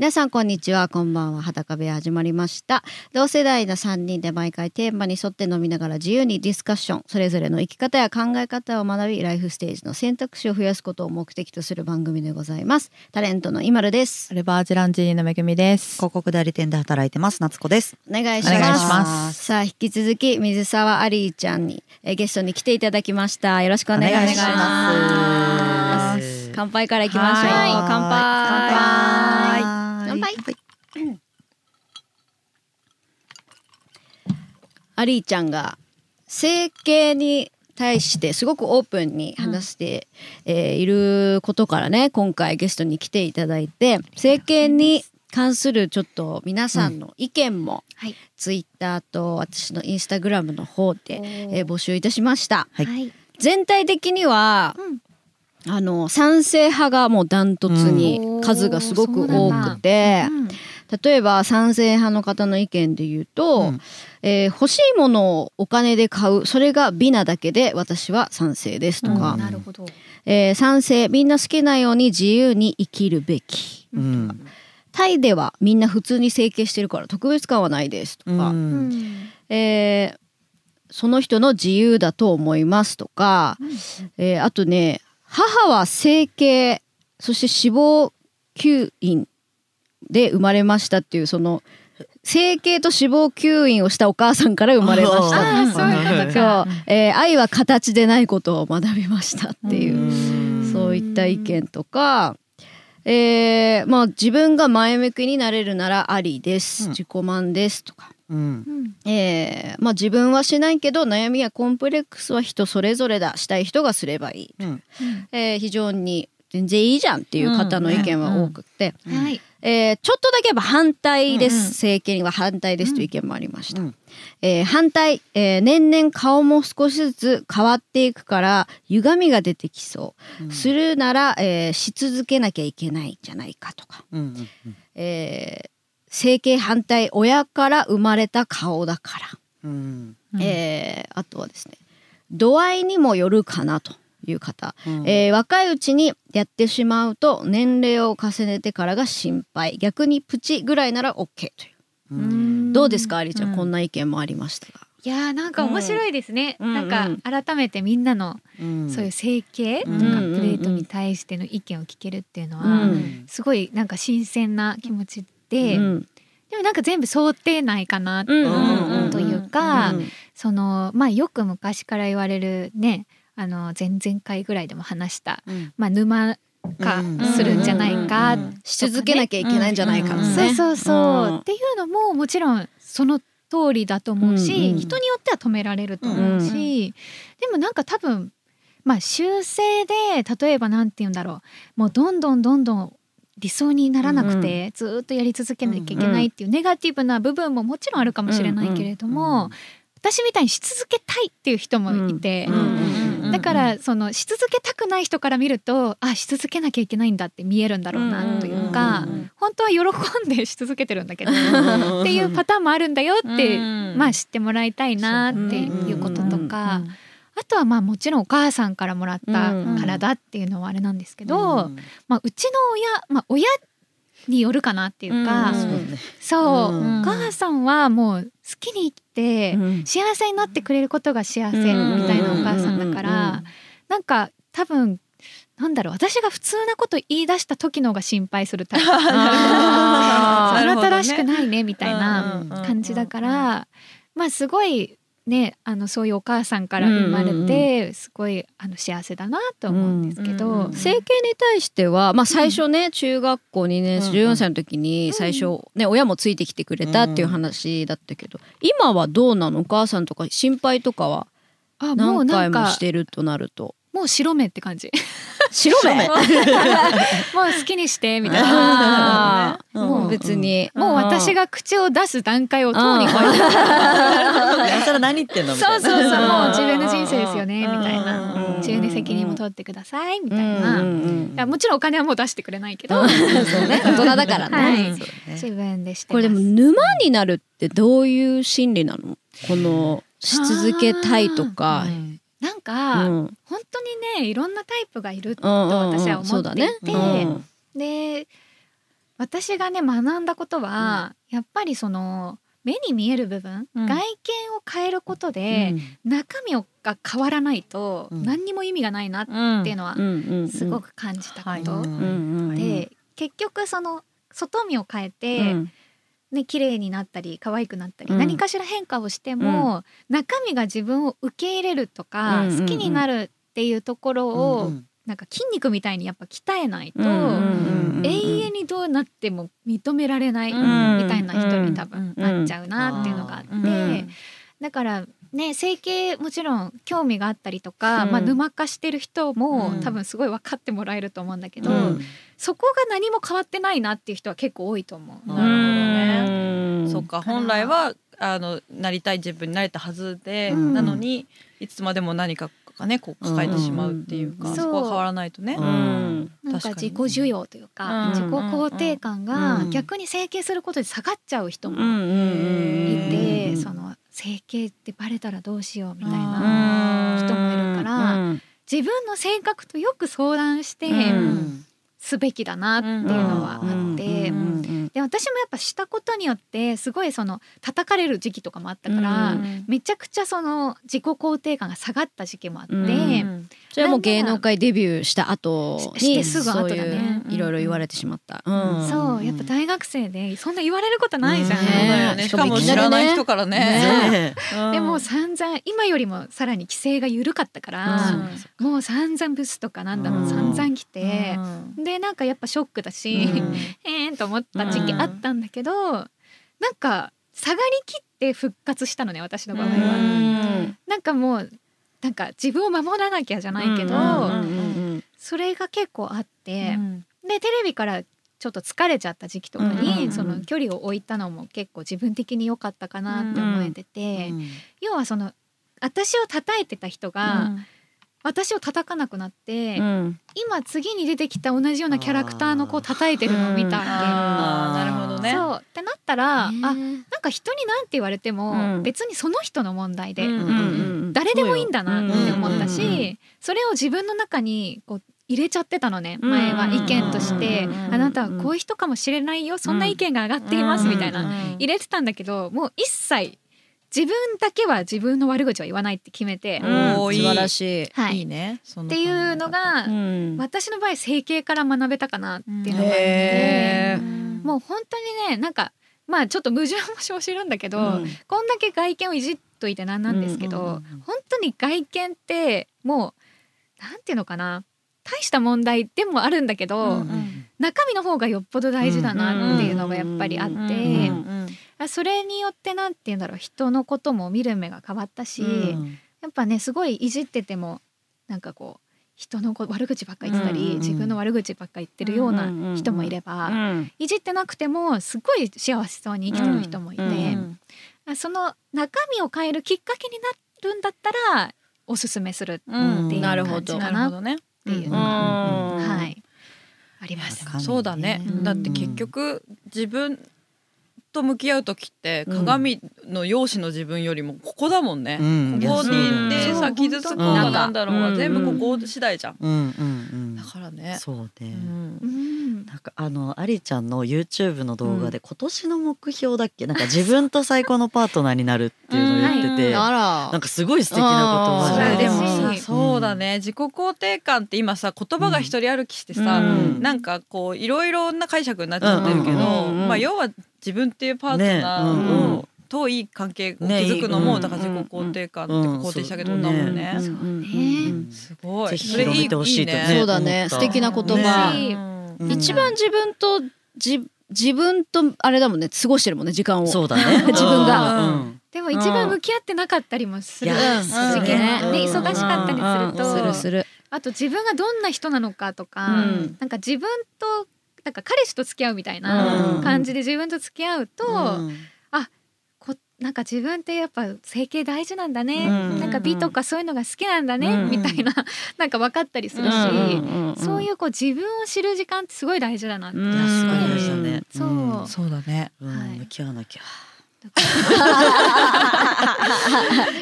皆さんこんにちはこんばんは。裸部屋始まりました。同世代の3人で毎回テーマに沿って飲みながら自由にディスカッション。それぞれの生き方や考え方を学びライフステージの選択肢を増やすことを目的とする番組でございます。タレントのイマルです。レバージランジーのめぐみです。広告代理店で働いてます。夏子です。お願いします。お願いします。さあ引き続き水沢アリーちゃんにえゲストに来ていただきました。よろしくお願いします。乾杯からいきましょう。はい。乾杯乾杯。乾 アリーちゃんが整形に対してすごくオープンに話して、えーいることからね今回ゲストに来ていただいて整形に関するちょっと皆さんの意見も、はい。ツイッターと私のインスタグラムの方で、えー募集いたしました。はい。はい。全体的には、あの賛成派がもうダントツに数がすごく多くて、例えば賛成派の方の意見で言うと、うん。えー欲しいものをお金で買うそれが美なだけで私は賛成ですとか、うん。なるほど。えー賛成みんな好きなように自由に生きるべきうん。タイではみんな普通に整形してるから特別感はないですとか、うん。えーその人の自由だと思いますとか、えーあとね母は整形そして脂肪吸引で生まれましたっていうその整形と脂肪吸引をしたお母さんから生まれました。そうえー愛は形でないことを学びましたっていう、うんそういった意見とか、えーまあ自分が前向きになれるならありです、うん。自己満ですとか、うん。えーまあ自分はしないけど悩みやコンプレックスは人それぞれだしたい人がすればいい、うん。えー非常に全然いいじゃんっていう方の意見は多くて、はい。えーちょっとだけやっぱ反対です、うんうん整形には反対ですという意見もありました、うん。えー反対、えー年々顔も少しずつ変わっていくから歪みが出てきそう、するなら、えーし続けなきゃいけないんじゃないかとか、うんうん。えー整形反対親から生まれた顔だから、うん。えーあとはですね度合いにもよるかなという方、うん。えー若いうちにやってしまうと年齢を重ねてからが心配。逆にプチぐらいなら OK という。うん。どうですかありちゃん、うん。こんな意見もありましたが。いやーなんか面白いですね。うん。なんか改めてみんなのうん。そういう整形とかうん。プレートに対しての意見を聞けるっていうのうはん。すごいなんか新鮮な気持ちで、うん。でもなんか全部想定内かなうんうんうんというか、うんそのまあよく昔から言われるねあの前々回ぐらいでも話した、うん。まあ沼化するんじゃないか、うんうんし続けなきゃいけないんじゃないかもね。そうそうそう、ん。っていうのももちろんその通りだと思うし、うんうん人によっては止められると思うし、でもなんか多分まあ修正で例えばなんて言うんだろう。もうどんどんどんどん理想にならなくて、ずーっとやり続けなきゃいけないっていうネガティブな部分ももちろんあるかもしれないけれども、私みたいにし続けたいっていう人もいて、うんうんだからそのし続けたくない人から見るとあし続けなきゃいけないんだって見えるんだろうなというか、うん本当は喜んでし続けてるんだけどっていうパターンもあるんだよって、うんまあ知ってもらいたいなっていうこととか、あとはまあもちろんお母さんからもらった体っていうのはあれなんですけど、うん。まあ、うちの親、まあ、親によるかなっていうか、うんそう。お母さんはもう好きに生きて、うん。幸せになってくれることが幸せみたいなお母さんだから、なんか多分なんだろう私が普通なこと言い出した時の方が心配するタイプ。あなたらしくないねみたいな感じだから、まあすごいねあのそういうお母さんから生まれてすごいあの幸せだなと思うんですけど、うんうん整形に対しては、まあ、最初ね、中学校2年生うん。14歳の時に最初、ね親もついてきてくれたっていう話だったけど今はどうなの？お母さんとか心配とかはあもう何回もなんかしてるとなるともう白目って感じ。白目？もう好きにしてみたいな。もうもう別に。もう私が口を出す段階をとうに超えて今更 何言ってんの？みたそういなそう。そうもう自分の人生ですよねみうん。たいな。うん。自由に責任も取ってくださいみたいうんな。もちろんお金はもう出してくれないけど、うん。そうね。大人だからね、はい。そうね。自分でしてこれでも沼になるってどういう心理なの？このし続けたいとか、なんか、うん。本当にねいろんなタイプがいると私は思っていて、そうだね。うん。で私がね学んだことは、やっぱりその目に見える部分、うん。外見を変えることで、中身が変わらないとうん。何にも意味がないなっうん。ていうのはすごく感じたこと、で結局その外見を変えて、うんね綺麗になったり可愛くなったり、うん。何かしら変化をしても、中身が自分を受け入れるとか、うんうんうん。好きになるっていうところを、うんなんか筋肉みたいにやっぱ鍛えないと、うんうんうん永遠にどうなっても認められないみうん。たいな人に多分うん。なっちゃうなっていうのがあって、うん。だからね整形もちろん興味があったりとか、うん。まあ、沼化してる人もうん。多分すごい分かってもらえると思うんだけど、うん。そこが何も変わってないなっていう人は結構多いと思う。なるほどねうんそっか本来はあのなりたい自分になれたはずで、うん。なのにいつまでも何かがねこう抱えてしまうっていうか、うん。そこは変わらないとね。う。うん。なんか自己需要というか、うん。自己肯定感がうん。逆に整形することで下がっちゃう人もいて、うんその整形ってバレたらどうしようみたいな人もいるからうん。自分の性格とよく相談してうん。すべきだなっていうのはあって、うん。うんで私もやっぱしたことによってすごいその叩かれる時期とかもあったから、うん。めちゃくちゃその自己肯定感が下がった時期もあって、うん。それはもう芸能界デビューした後にししてすぐ後だねいろいろ言われてしまった。うん。そうやっぱ大学生でそんな言われることないじゃん。うんそうだよね。ねしかも知らない人からね。ねうん。でもう散々今よりもさらに規制が緩かったから、うん。もう散々ブスとかなんだろう、うん。散々来て、うん。でなんかやっぱショックだし、うん。えーんと思った時期あったんだけど、なんか下がりきって復活したのね私の場合は。うん。なんかもうなんか自分を守らなきゃじゃないけど、うんうんうん。それが結構あって、うんでテレビからちょっと疲れちゃった時期とかに、うんうんうんその距離を置いたのも結構自分的に良かったかなって思えてて、要はその私を叩いてた人が、私を叩かなくなって、うん。今次に出てきた同じようなキャラクターの子を叩いてるのを見たわけ。あー。なるほどね。そう。ってなったら、あねなんか人になんて言われても、うん。別にその人の問題で、うんうんうん誰でもいいんだなって思ったし、うんうんうん。それを自分の中にこう入れちゃってたのねうん。前は意見として、うん。うんあなたはこういう人かもしれないよそんな意見が上がっていますみたいな、うん。入れてたんだけどもう一切自分だけは自分の悪口は言わないって決めて、うん。おーいい素晴らしい。はい。いいね。そっていうのが、うん。私の場合整形から学べたかなっていうのがあって、もう本当にねなんかまあちょっと矛盾も生じるんだけど、うん。こんだけ外見をいじっといてなんなんですけど、うんうんうん。本当に外見ってもうなんていうのかな大した問題でもあるんだけど、うん中身の方がよっぽど大事だなっていうのがやっぱりあって、それによってなんていうんだろう人のことも見る目が変わったし、うん。やっぱねすごいいじっててもなんかこう人のこ悪口ばっか言ってたり、うんうん自分の悪口ばっか言ってるような人もいれば、うん。いじってなくてもすごい幸せそうに生きてる人もいて、うんあその中身を変えるきっかけになるんだったらおすすめするってうん。いう感じかな。っなるほどね。ていうのが、うんはい。あります。鏡そうだね。うん。だって結局自分と向き合う時ってうん。鏡の容姿の自分よりもここだもんね。うん。ここに行ってさ傷つくうんのがなんだろうが全部ここ次第じゃん。だからうんね。そううねん。うん。なんかあのアリちゃんの YouTube の動画で今年の目標だっけ？なんか自分と最高のパートナーになるっていうのを言っててあら。なんかすごい素敵な言葉じゃんあーでもそうだね。自己肯定感って今さ言葉が一人歩きしてさ、うん。なんかこういろいろな解釈になっちゃってるけど、うんうんうんまあ要は自分っていうパートナね。ーうんを、といい関係をね築くのも、うんだから自己肯定感ってうん肯定してあげることだもんね。うん。そううん。ねすごい。ぜひそれいい広めてほしいっていいね。ねそうだね。素敵な言葉。一番自分とじ自分とあれだもんね過ごしてるもんね時間を。そうだね。自分が。うん。でも一番向き合ってなかったりもする。いや時期ねうんね。忙しかったりすると、するする。あと自分がどんな人なのかとか、うん。なんか自分となんか彼氏と付き合うみたいなうん。感じで自分と付き合うと、うん。こなんか自分ってやっぱ整形大事なんだね、うん。なんか美とかそういうのが好きなんだね、うん。みたいな。なんか分かったりするし、そういいうこう自分を知る時間ってすごい大事だなって、うん。いやすごい大事だねそう。うん。そうだね。うん。はい。向き合わなきゃ。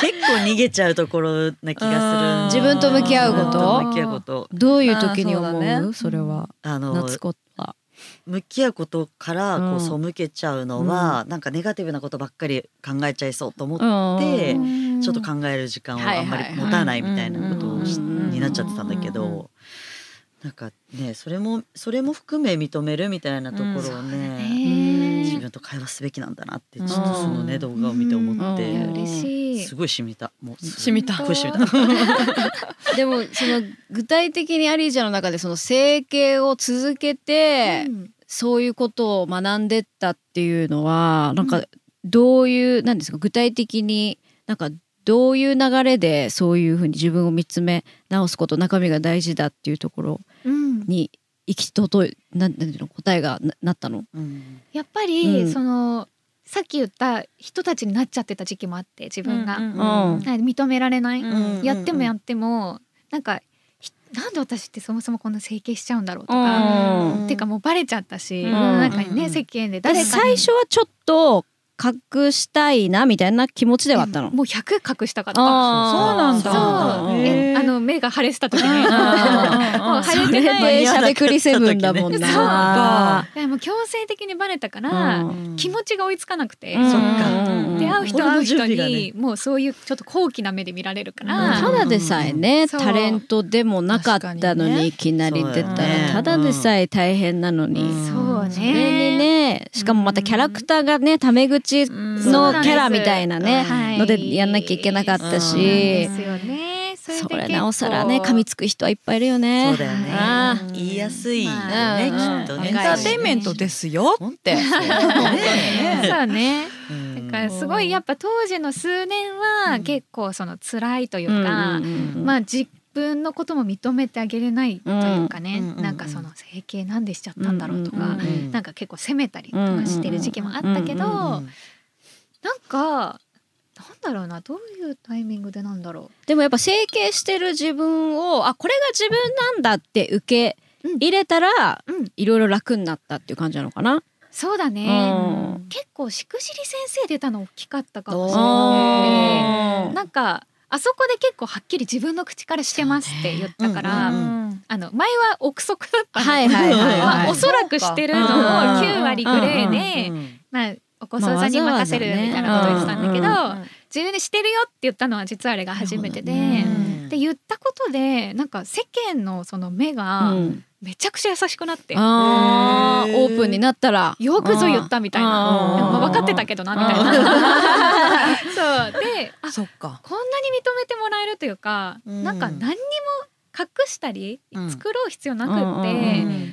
結構逃げちゃうところな気がする自分と向き合うこと？向き合うこと。どういう時に思う？ね。それは。あの夏子は向き合うことからこうう背けちゃうのは、なんかネガティブなことばっかり考えちゃいそうと思って、うん。ちょっと考える時間をあんまり持たないみたいなことをになっちゃってたんだけうんどなんかねそれもそれも含め認めるみたいなところをね、自分と会話すべきなんだなってちょっとそのね、うん。動画を見て思って、うん。嬉しい。すごい染みた。もう染みた。すごい染みた。でもその具体的にアリーちゃんの中でその整形を続けて、うん。そういうことを学んでったっていうのはなんかどういうなんですか？具体的になんかどういう流れでそういうふうに自分を見つめ直すこと中身が大事だっていうところうん。に行き届いなんなんていうの答えがななったの？うん。やっぱり、うん。そのさっき言った人たちになっちゃってた時期もあって自分が、うんうんはい認められない、うんやってもやってもなんかひなんで私ってそもそもこんな整形しちゃうんだろうとか、うん。てかもうバレちゃったし、うん。世の中にね、うん世間でだ誰かに。最初はちょっと隠したいなみたいな気持ちではあったの？もう100隠したかった。そうなんだ。あの目が腫れてた時に、もう腫れてないしゃべくりセブンだもんそう。な。でも強制的にバレたから、うん。気持ちが追いつかなくて、うん。そっか。うん。で会う人会う人に、もうそういうちょっと高貴な目で見られるから、ただでさえね、そう。タレントでもなかったのにいきなり出たら、ただでさえ大変なのに、うんそうね。それにねしかもまたキャラクターがねタメ口のキャラみたいなねはいのでやんなきゃいけなかったうんし、ですよね。それなおさらね噛みつく人はいっぱいいるよね。そうだよね。言いやすいよね、まあきっとね。エンターテインメントですよって。ね そうね。うん。だからすごいやっぱ当時の数年は結構その辛いというか、まあ自分のことも認めてあげれないというかね、うんなんかその整形なんでしちゃったんだろうとか、うんなんか結構責めたりとかしてる時期もあったけど、うんなんかなんだろうなどういうタイミングでなんだろでもやっぱ整形してる自分をあこれが自分なんだって受け入れたら、う。うん、いろいろ楽になったっていう感じなのかな？そうだね。うん結構しくじり先生出たの大きかったかもしれおない。ーなんかあそこで結構はっきり自分の口からしてますって言ったから、そうね。うんあの前は憶測だったの。はいはいはい。おそらくしてるのをそうか9割グレーで、うんまあ、お子さんに任せるみたいなことを言ってたんだけど、まあわざわ自分でしてるよって言ったのは実はあれが初めてで、うんで言ったことでなんか世間のその目がうん。めちゃくちゃ優しくなって、あーへー。オープンになったらよくぞ言ったみたいな、うん。でもまあ分かってたけどなみたいな。そう。であそっか。こんなに認めてもらえるというか、うん。なんか何にも隠したり、うん。作ろう必要なくって、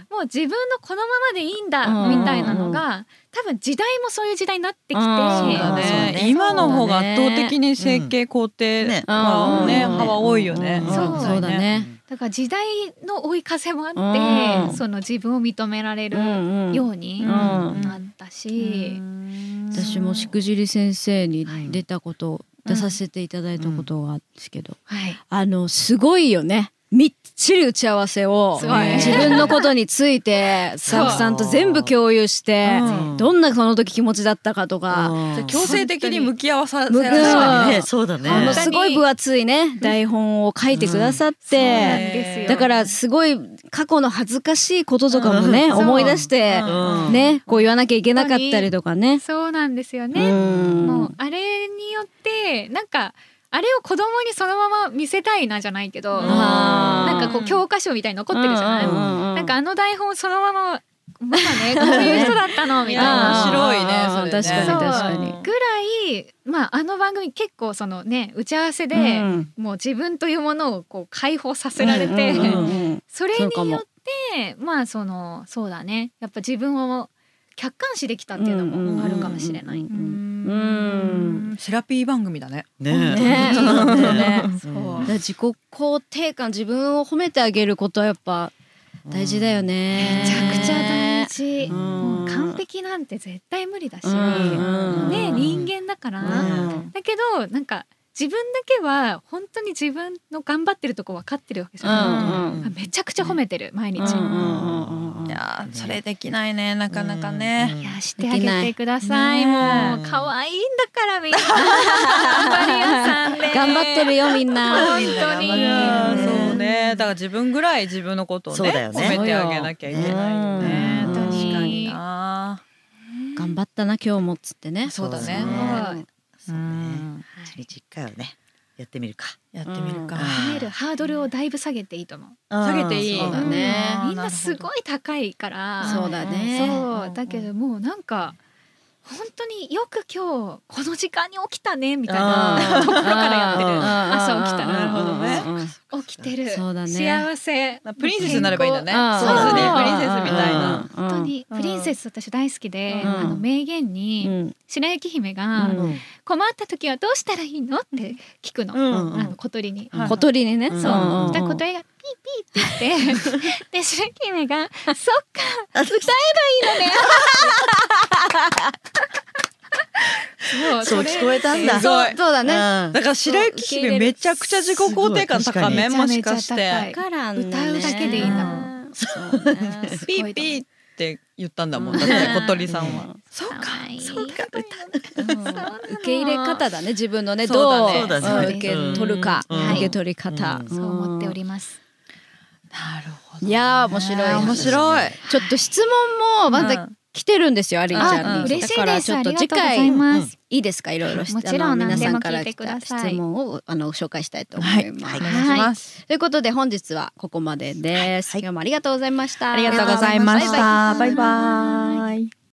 もう自分のこのままでいいんだうんみたいなのが、多分時代もそういう時代になってきて、ね。ね。今の方が圧倒的に整形工程ね。幅多いよね。うん。そうだね。だから時代の追い風もあって、うん。その自分を認められるうんようにうんなったし、私もしくじり先生に出たこと、出させていただいたことがあるん。ですけど、はい、あのすごいよね。みっちり打ち合わせを自分のことについてスタッフさんと全部共有してう。んどんなその時気持ちだったかとか、うん。強制的に向き合わさせ向らそう。だね。あのすごい分厚いね台本を書いてくださって、だからすごい過去の恥ずかしいこととかもね、うん。思い出して、う。んねこう言わなきゃいけなかったりとかね。そうなんですようね。ん。もうあれによってなんかあれを子供にそのまま見せたいなじゃないけど、うん。なんかこう教科書みたいに残ってるじゃない、うんうんうん。なんかあの台本そのまままだね こういう人だったのみたいな。面白いねそれね。確かにそう。確かに。ぐらい、まあ、あの番組結構そのね打ち合わせで、うん。もう自分というものをこう解放させられて、うんうんうんそれによってまあそのそうだね。やっぱ自分を客観視できたっていうのもあるかもしれない。うんうんうんうんセラピー番組だね。ねねそう。なん。だよね。そうだから自己肯定感自分を褒めてあげることはやっぱ大事だよね。めちゃくちゃ大事、完璧なんて絶対無理だし、うん。ね人間だから、うん。だけどなんか自分だけは本当に自分の頑張ってるとこ分かってるわけじゃうんん、めちゃくちゃ褒めてる毎日、うんうんうんうん。いやーそれできないねなかなかね、うんいやしてあげてください。もう可愛いんだからみんな。頑張り屋さんで頑張ってるよみんな。本当に。いやーそうね。だから自分ぐらい自分のことをねね。褒めてあげなきゃいけないよね。うん確かにな。頑張ったな今日もっつってね。そうだねうん。そうね一日一回はねやってみるか。やってみるか、うん。褒める。ハードルをだいぶ下げていいと思う。下げていいそうだね。うんみんなすごい高いから。そうだね。そう。だけどもうなんか本当によく今日この時間に起きたねみたいなところからやってる。うん朝起きた。なるほどね。起きてる。そうだね。幸せ。プリンセスになればいいんだね。うんそうですね。プリンセスみたいな。うん本当にプリンセス私大好きで、うん。あの名言うにん。白雪姫がうん。困った時はどうしたらいいの？って聞くの、うん。あの小鳥に。はい小鳥にね。う。んそう、がピーピーって言ってで白雪姫が「そっかあ歌えばいいのね」そうそう聞こえたんだ。すごい。そうだね。うん。だから白雪姫めちゃくちゃ自己肯定感高めすもしかしめちゃめてちゃ高い。からんね歌うだけでいいんだもん。そうね。ピーピーって言ったんだもんだって小鳥さんは。そうかそうかうん。受け入れ方だね。自分のねそうだどうねそうだね。うん受け取るかうん。受け取り方。うん。そう思っております。なるほどいやー面白いね。面白い。ちょっと質問もまだうん。来てるんですよアリンちゃんあに嬉しいだからです。あちょっと次りがとうござい回ます。いいですか？いろいろもちろん皆さんから来聞いてくだたさい。質問をあの紹介したいと思います、お願い。しますということで本日はここまでです、はい。今日もありがとうございました。ありがとうございました。バイバイ